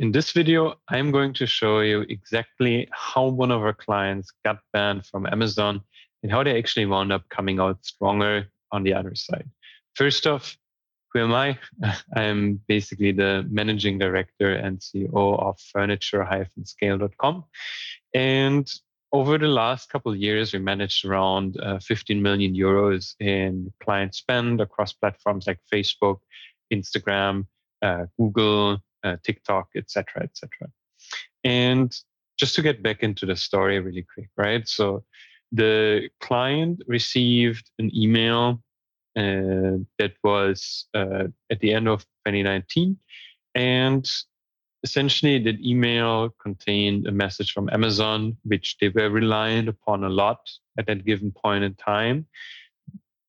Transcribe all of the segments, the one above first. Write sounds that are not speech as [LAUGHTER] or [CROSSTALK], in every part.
In this video, I'm going to show you exactly how one of our clients got banned from Amazon and how they actually wound up coming out stronger on the other side. First off, who am I? [LAUGHS] I'm basically the managing director and CEO of furniture-scale.com. And over the last couple of years, we managed around uh, 15 million euros in client spend across platforms like Facebook, Instagram, uh, Google, uh, TikTok, etc., etc. And just to get back into the story really quick, right? So the client received an email uh, that was uh, at the end of 2019, and essentially that email contained a message from Amazon, which they were reliant upon a lot at that given point in time,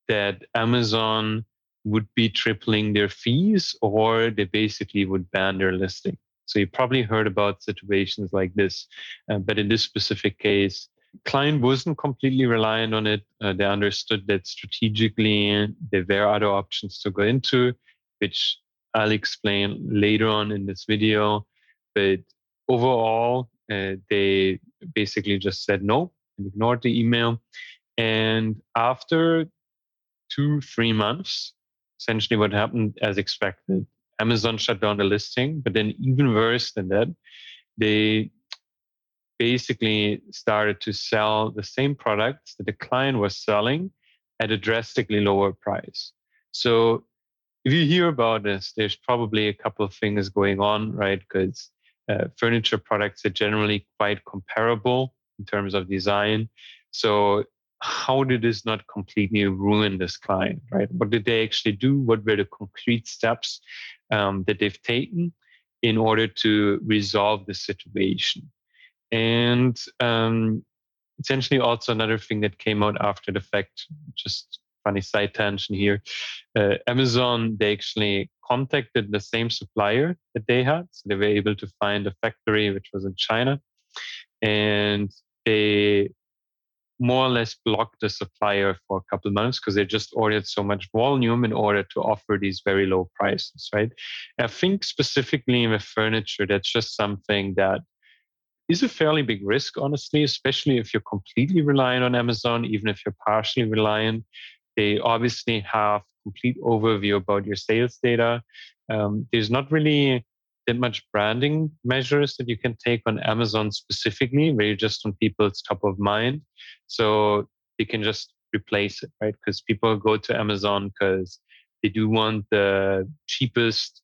that Amazon would be tripling their fees or they basically would ban their listing. So you probably heard about situations like this, uh, but in this specific case, client wasn't completely reliant on it. Uh, they understood that strategically there were other options to go into, which I'll explain later on in this video. But overall, uh, they basically just said no and ignored the email. And after two, three months, essentially what happened as expected. Amazon shut down the listing, but then even worse than that, they basically started to sell the same products that the client was selling at a drastically lower price. So if you hear about this, there's probably a couple of things going on, right? Because uh, furniture products are generally quite comparable in terms of design. So how did this not completely ruin this client, right? What did they actually do? What were the concrete steps um, that they've taken in order to resolve the situation? And um, essentially, also another thing that came out after the fact, just funny side tangent here. Uh, Amazon, they actually contacted the same supplier that they had. So they were able to find a factory which was in China. And they more or less blocked the supplier for a couple months because they just ordered so much volume in order to offer these very low prices, right? I think specifically with furniture, that's just something that is a fairly big risk, honestly, especially if you're completely reliant on Amazon, even if you're partially reliant. They obviously have complete overview about your sales data. Um, there's not really that much branding measures that you can take on Amazon specifically, where you're just on people's top of mind. So you can just replace it, right? Because people go to Amazon because they do want the cheapest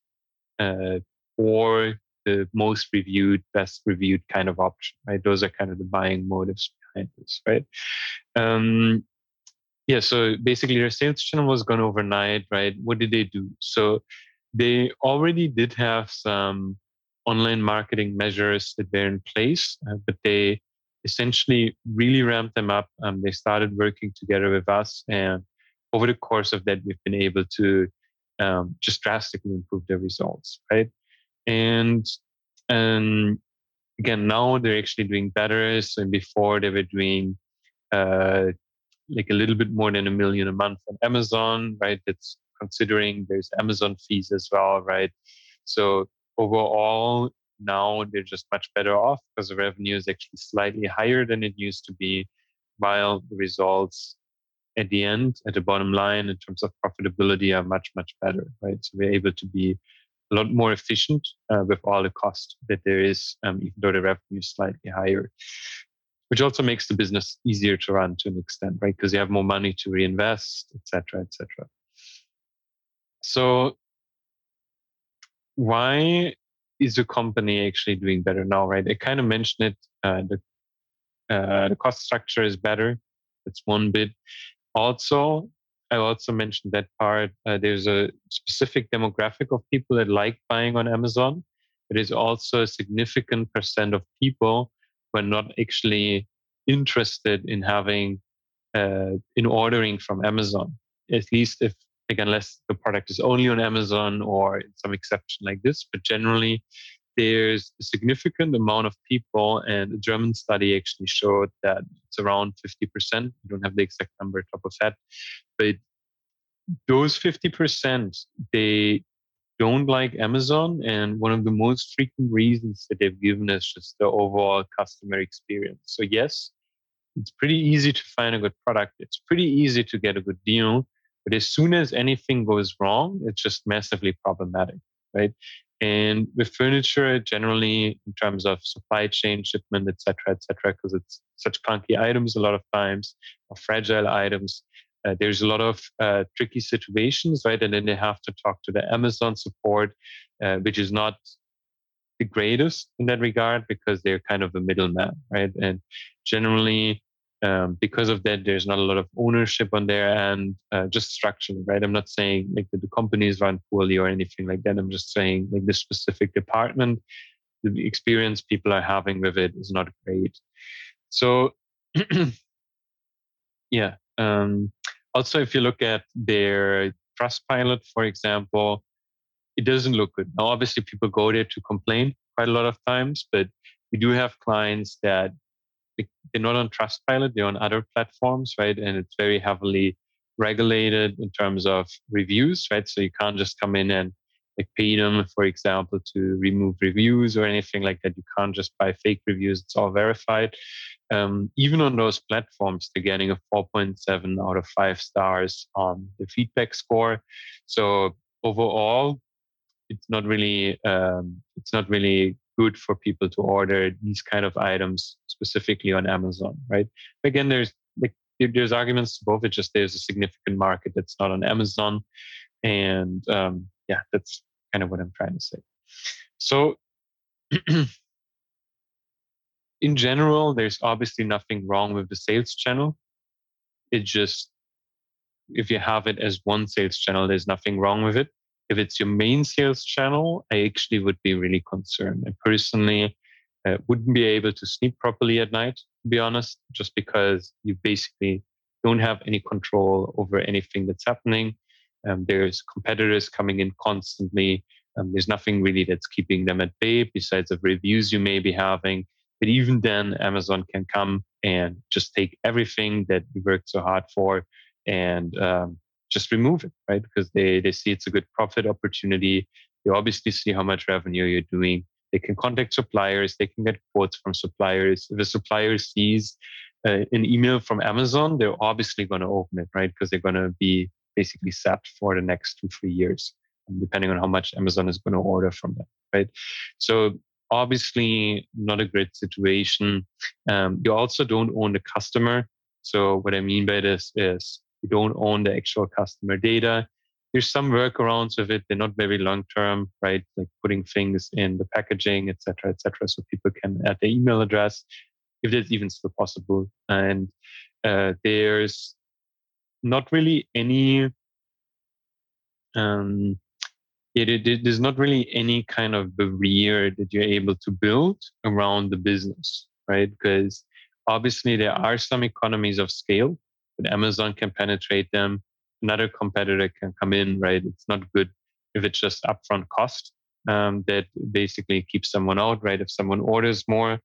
uh, or the most reviewed, best reviewed kind of option, right? Those are kind of the buying motives behind this, right? Um, yeah, so basically their sales channel was gone overnight, right? What did they do? So they already did have some online marketing measures that were in place, uh, but they essentially really ramped them up. Um, they started working together with us, and over the course of that, we've been able to um, just drastically improve their results, right? And and again, now they're actually doing better. So before they were doing uh, like a little bit more than a million a month on Amazon, right? That's considering there's Amazon fees as well, right? So overall, now they're just much better off because the revenue is actually slightly higher than it used to be, while the results at the end, at the bottom line, in terms of profitability, are much, much better, right? So we're able to be a lot more efficient uh, with all the cost that there is, um, even though the revenue is slightly higher, which also makes the business easier to run to an extent, right? Because you have more money to reinvest, etc., etc. So why is the company actually doing better now, right? I kind of mentioned it. Uh, the uh, the cost structure is better. That's one bit. Also, I also mentioned that part. Uh, there's a specific demographic of people that like buying on Amazon. It is also a significant percent of people who are not actually interested in having uh, in ordering from Amazon. At least if like unless the product is only on Amazon or some exception like this. But generally, there's a significant amount of people, and a German study actually showed that it's around 50%. I don't have the exact number top of that, but those 50%, they don't like Amazon, and one of the most frequent reasons that they've given is just the overall customer experience. So yes, it's pretty easy to find a good product. It's pretty easy to get a good deal, but as soon as anything goes wrong, it's just massively problematic, right? And with furniture, generally in terms of supply chain, shipment, etc., etc., because it's such clunky items a lot of times or fragile items, uh, there's a lot of uh, tricky situations, right? And then they have to talk to the Amazon support, uh, which is not the greatest in that regard because they're kind of a middleman, right? And generally, um, because of that, there's not a lot of ownership on there and uh, just structure, right? I'm not saying like the companies run poorly or anything like that. I'm just saying like the specific department, the experience people are having with it is not great. So, [CLEARS THROAT] yeah. Um, also, if you look at their Trustpilot for example, it doesn't look good. Now, obviously, people go there to complain quite a lot of times, but we do have clients that they're not on Trustpilot, they're on other platforms, right? And it's very heavily regulated in terms of reviews, right? So you can't just come in and like pay them, for example, to remove reviews or anything like that. You can't just buy fake reviews. It's all verified. Um, even on those platforms, they're getting a 4.7 out of five stars on the feedback score. So overall, it's not really um, it's not really good for people to order these kind of items specifically on Amazon, right? Again, there's like there's arguments both. It just there's a significant market that's not on Amazon, and um, yeah, that's kind of what I'm trying to say. So. [CLEARS THROAT] in general, there's obviously nothing wrong with the sales channel. It just, if you have it as one sales channel, there's nothing wrong with it if it's your main sales channel, I actually would be really concerned. I personally uh, wouldn't be able to sleep properly at night, to be honest, just because you basically don't have any control over anything that's happening. Um, there's competitors coming in constantly. Um, there's nothing really that's keeping them at bay besides the reviews you may be having. But even then, Amazon can come and just take everything that you worked so hard for and um, just remove it, right? Because they, they see it's a good profit opportunity. They obviously see how much revenue you're doing. They can contact suppliers. They can get quotes from suppliers. If a supplier sees uh, an email from Amazon, they're obviously going to open it, right? Because they're going to be basically set for the next two, three years, depending on how much Amazon is going to order from them, right? So obviously not a great situation. Um, you also don't own the customer. So what I mean by this is you don't own the actual customer data. There's some workarounds of it. They're not very long term, right? Like putting things in the packaging, etc., etc., so people can add their email address if that's even still possible. And uh, there's not really any um, it, there's not really any kind of barrier that you're able to build around the business, right? Because obviously there are some economies of scale but Amazon can penetrate them. Another competitor can come in, right? It's not good if it's just upfront cost um, that basically keeps someone out, right? If someone orders more,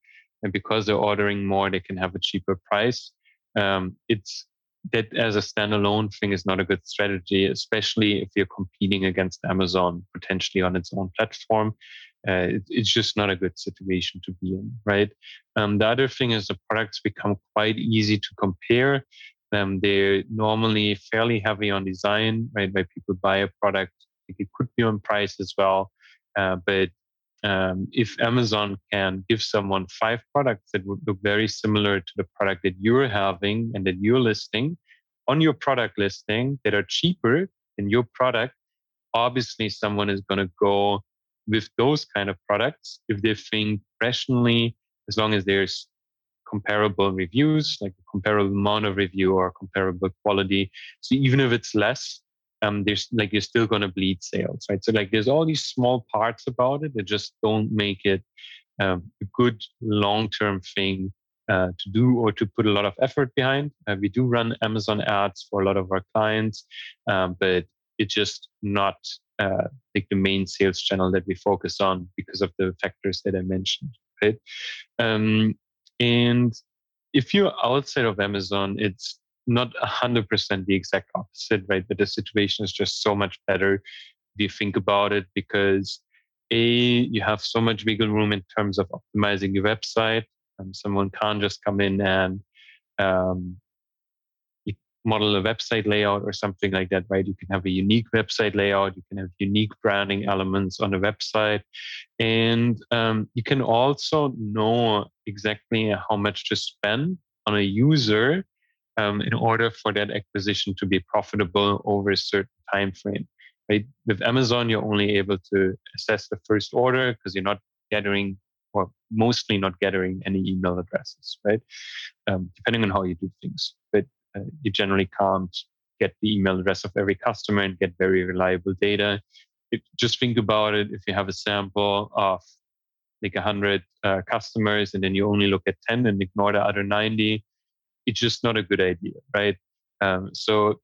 and because they're ordering more, they can have a cheaper price. Um, it's that as a standalone thing is not a good strategy, especially if you're competing against Amazon potentially on its own platform. Uh, it, it's just not a good situation to be in, right? Um, the other thing is the products become quite easy to compare um, they're normally fairly heavy on design, right? Where people buy a product, it could be on price as well. Uh, but um, if Amazon can give someone five products that would look very similar to the product that you're having and that you're listing on your product listing that are cheaper than your product, obviously someone is going to go with those kind of products if they think rationally, as long as there's comparable reviews, like a comparable amount of review or comparable quality. So even if it's less, um, there's like you're still going to bleed sales, right? So like there's all these small parts about it that just don't make it um, a good long-term thing uh, to do or to put a lot of effort behind. Uh, we do run Amazon ads for a lot of our clients, um, but it's just not uh, like the main sales channel that we focus on because of the factors that I mentioned. Right. Um, and if you're outside of Amazon, it's not 100% the exact opposite, right? But the situation is just so much better if you think about it, because A, you have so much wiggle room in terms of optimizing your website. Um, someone can't just come in and um, model a website layout or something like that, right? You can have a unique website layout, you can have unique branding elements on a website, and um, you can also know exactly how much to spend on a user um, in order for that acquisition to be profitable over a certain time frame. Right? With Amazon, you're only able to assess the first order because you're not gathering or mostly not gathering any email addresses, right? Um, depending on how you do things. But you generally can't get the email address of every customer and get very reliable data. Just think about it. If you have a sample of like 100 uh, customers and then you only look at 10 and ignore the other 90, it's just not a good idea, right? Um, so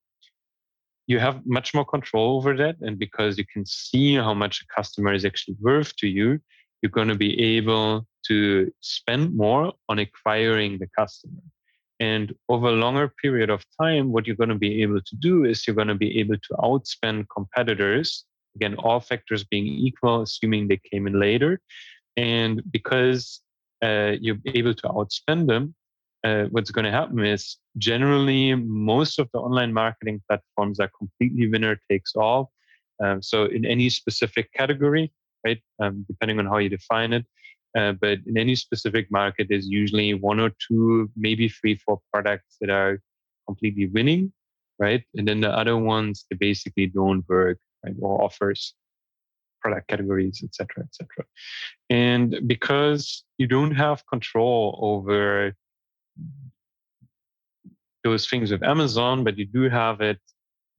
you have much more control over that. And because you can see how much a customer is actually worth to you, you're going to be able to spend more on acquiring the customer. And over a longer period of time, what you're going to be able to do is you're going to be able to outspend competitors. Again, all factors being equal, assuming they came in later. And because uh, you're able to outspend them, uh, what's going to happen is generally most of the online marketing platforms are completely winner takes all. Um, so in any specific category, right, um, depending on how you define it, uh, but in any specific market, there's usually one or two, maybe three, four products that are completely winning, right? And then the other ones, they basically don't work, right? Or offers product categories, etc., etc. And because you don't have control over those things with Amazon, but you do have it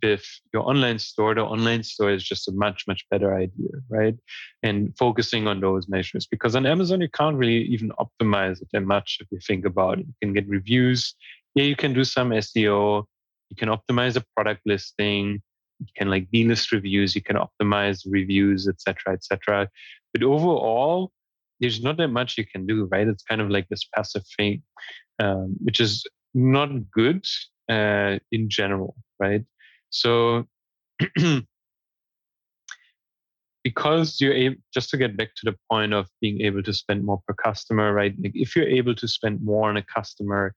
with your online store, the online store is just a much, much better idea, right? And focusing on those measures because on Amazon, you can't really even optimize it that much if you think about it. You can get reviews. Yeah, you can do some SEO. You can optimize the product listing. You can like delist reviews. You can optimize reviews, etc., etc. But overall, there's not that much you can do, right? It's kind of like this passive thing, um, which is not good uh, in general, right? So [CLEARS THROAT] because you're able just to get back to the point of being able to spend more per customer, right? Like if you're able to spend more on a customer,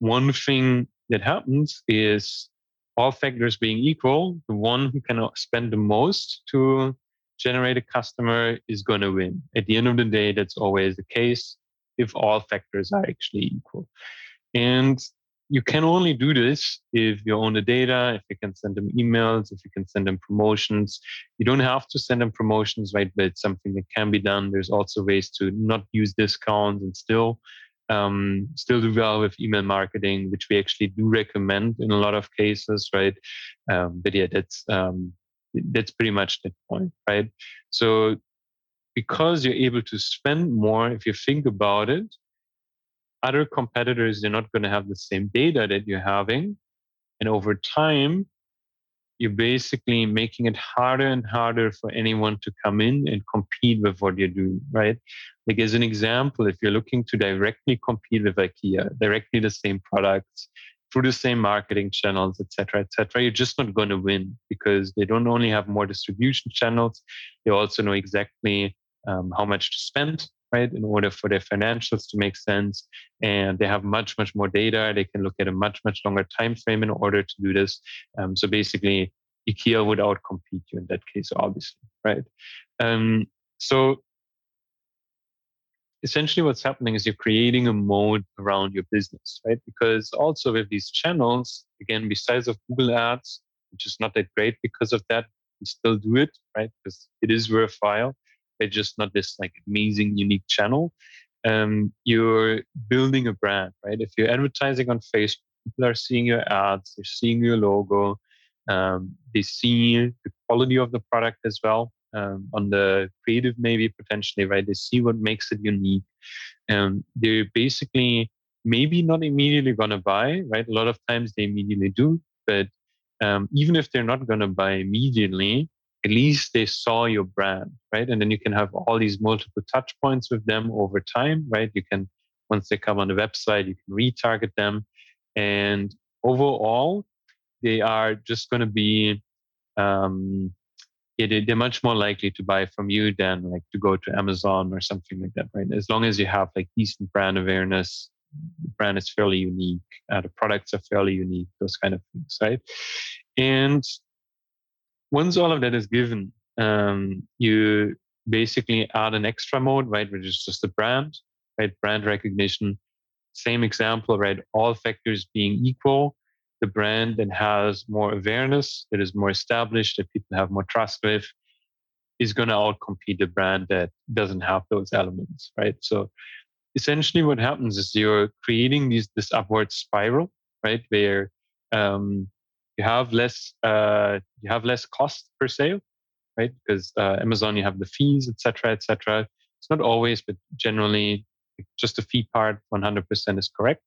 one thing that happens is all factors being equal, the one who can spend the most to generate a customer is going to win. At the end of the day, that's always the case if all factors are actually equal. And you can only do this if you own the data, if you can send them emails, if you can send them promotions. You don't have to send them promotions, right? But it's something that can be done. There's also ways to not use discounts and still um, still do well with email marketing, which we actually do recommend in a lot of cases, right? Um, but yeah, that's um, that's pretty much the point, right? So because you're able to spend more, if you think about it, other competitors they're not going to have the same data that you're having. And over time you're basically making it harder and harder for anyone to come in and compete with what you're doing right? Like as an example if you're looking to directly compete with ikea directly the same products through the same marketing channels etc etc you're just not going to win because they don't only have more distribution channels they also know exactly um, how much to spend right in order for their financials to make sense and they have much much more data. They can look at a much much longer time frame in order to do this. Um, so basically ikea would outcompete you in that case obviously right? Um, so essentially what's happening is you're creating a moat around your business right? Because also with these channels again besides of google ads which is not that great because of that we still do it right? Because it is worthwhile they're just not this like amazing, unique channel. Um, you're building a brand, right? If you're advertising on Facebook, people are seeing your ads, they're seeing your logo, um, they see the quality of the product as well. Um, on the creative, maybe potentially, right? They see what makes it unique. And they're basically maybe not immediately going to buy, right? A lot of times they immediately do, but um, even if they're not going to buy immediately, at least they saw your brand, right? And then you can have all these multiple touch points with them over time, right? You can, once they come on the website, you can retarget them. And overall, they are just going to be um, yeah, they, they're much more likely to buy from you than like to go to Amazon or something like that, right? As long as you have like decent brand awareness, the brand is fairly unique, uh, the products are fairly unique, those kind of things, right? And once all of that is given, um, you basically add an extra moat, right, which is just the brand, right? Brand recognition. Same example, right? All factors being equal, the brand that has more awareness, that is more established, that people have more trust with, is going to outcompete the brand that doesn't have those elements, right? So essentially what happens is you're creating these this upward spiral, right? Where um, you have less uh, you have less cost per sale, right? Because uh, Amazon you have the fees, etc., etc. It's not always, but generally, just the fee part, 100% is correct.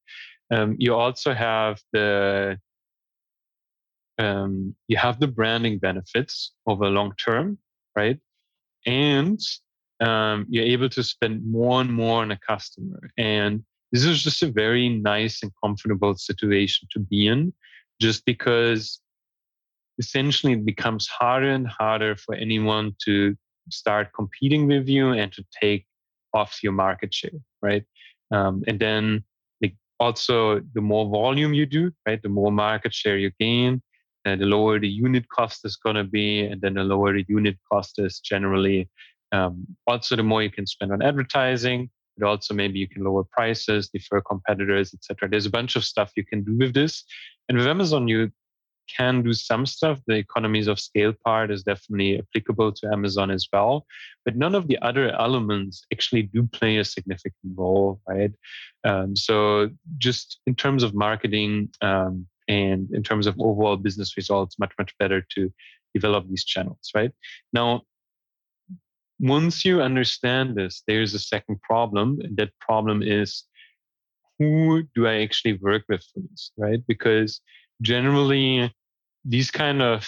Um, you also have the um, you have the branding benefits over long term, right? And um, you're able to spend more and more on a customer. And this is just a very nice and comfortable situation to be in, just because essentially it becomes harder and harder for anyone to start competing with you and to take off your market share, right? Um, and then like, also the more volume you do, right, the more market share you gain, and the lower the unit cost is going to be, and then the lower the unit cost is generally. Um, also, the more you can spend on advertising, but also maybe you can lower prices, defer competitors, etc. There's a bunch of stuff you can do with this, and with Amazon, you can do some stuff. The economies of scale part is definitely applicable to Amazon as well, but none of the other elements actually do play a significant role, right? Um, so, just in terms of marketing, um, and in terms of overall business results much much better to develop these channels right now once you understand this there's a second problem and that problem is who do i actually work with for this right? Because generally these kind of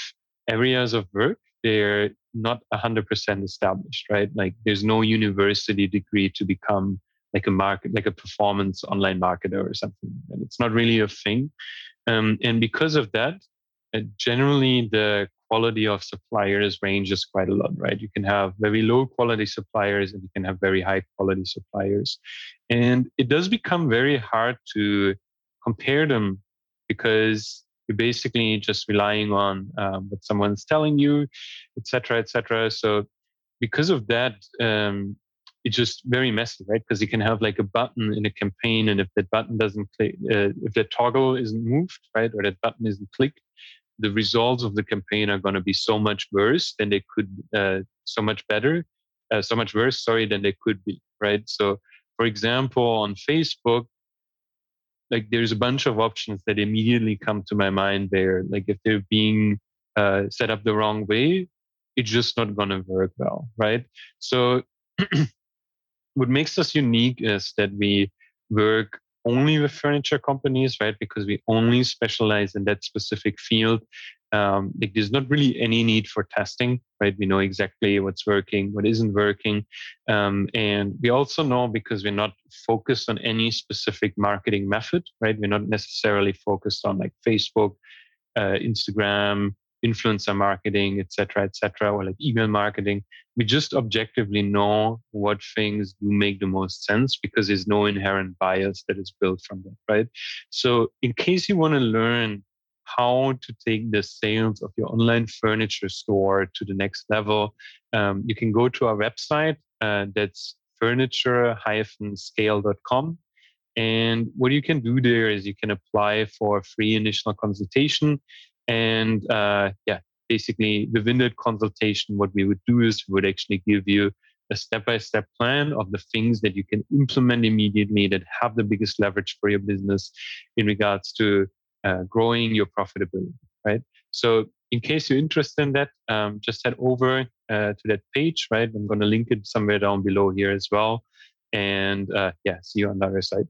areas of work they're not 100% established right? Like there's no university degree to become like a market like a performance online marketer or something and it's not really a thing. Um, and because of that, uh, generally the quality of suppliers ranges quite a lot, right? You can have very low quality suppliers and you can have very high quality suppliers. And it does become very hard to compare them because you're basically just relying on um, what someone's telling you, et cetera, et cetera. So because of that, um, it's just very messy, right? Because you can have like a button in a campaign, and if that button doesn't click, uh, if that toggle isn't moved, right, or that button isn't clicked, the results of the campaign are going to be so much worse than they could, uh, so much better, uh, so much worse, sorry, than they could be, right? So, for example, on Facebook, like there's a bunch of options that immediately come to my mind there. Like if they're being uh, set up the wrong way, it's just not going to work well, right? So [CLEARS THROAT] what makes us unique is that we work only with furniture companies, right? Because we only specialize in that specific field. Um, like there's not really any need for testing, right? We know exactly what's working, what isn't working. Um, and we also know because we're not focused on any specific marketing method, right? We're not necessarily focused on like Facebook, uh, Instagram, influencer marketing, et cetera, et cetera, or like email marketing. We just objectively know what things do make the most sense because there's no inherent bias that is built from that, right? So, in case you want to learn how to take the sales of your online furniture store to the next level, um, you can go to our website. Uh, that's furniture-scale.com. And what you can do there is you can apply for a free initial consultation and uh, yeah, basically within that consultation, what we would do is we would actually give you a step-by-step plan of the things that you can implement immediately that have the biggest leverage for your business in regards to uh, growing your profitability right? So in case you're interested in that um, just head over uh, to that page right? I'm going to link it somewhere down below here as well. And uh, yeah see you on the other side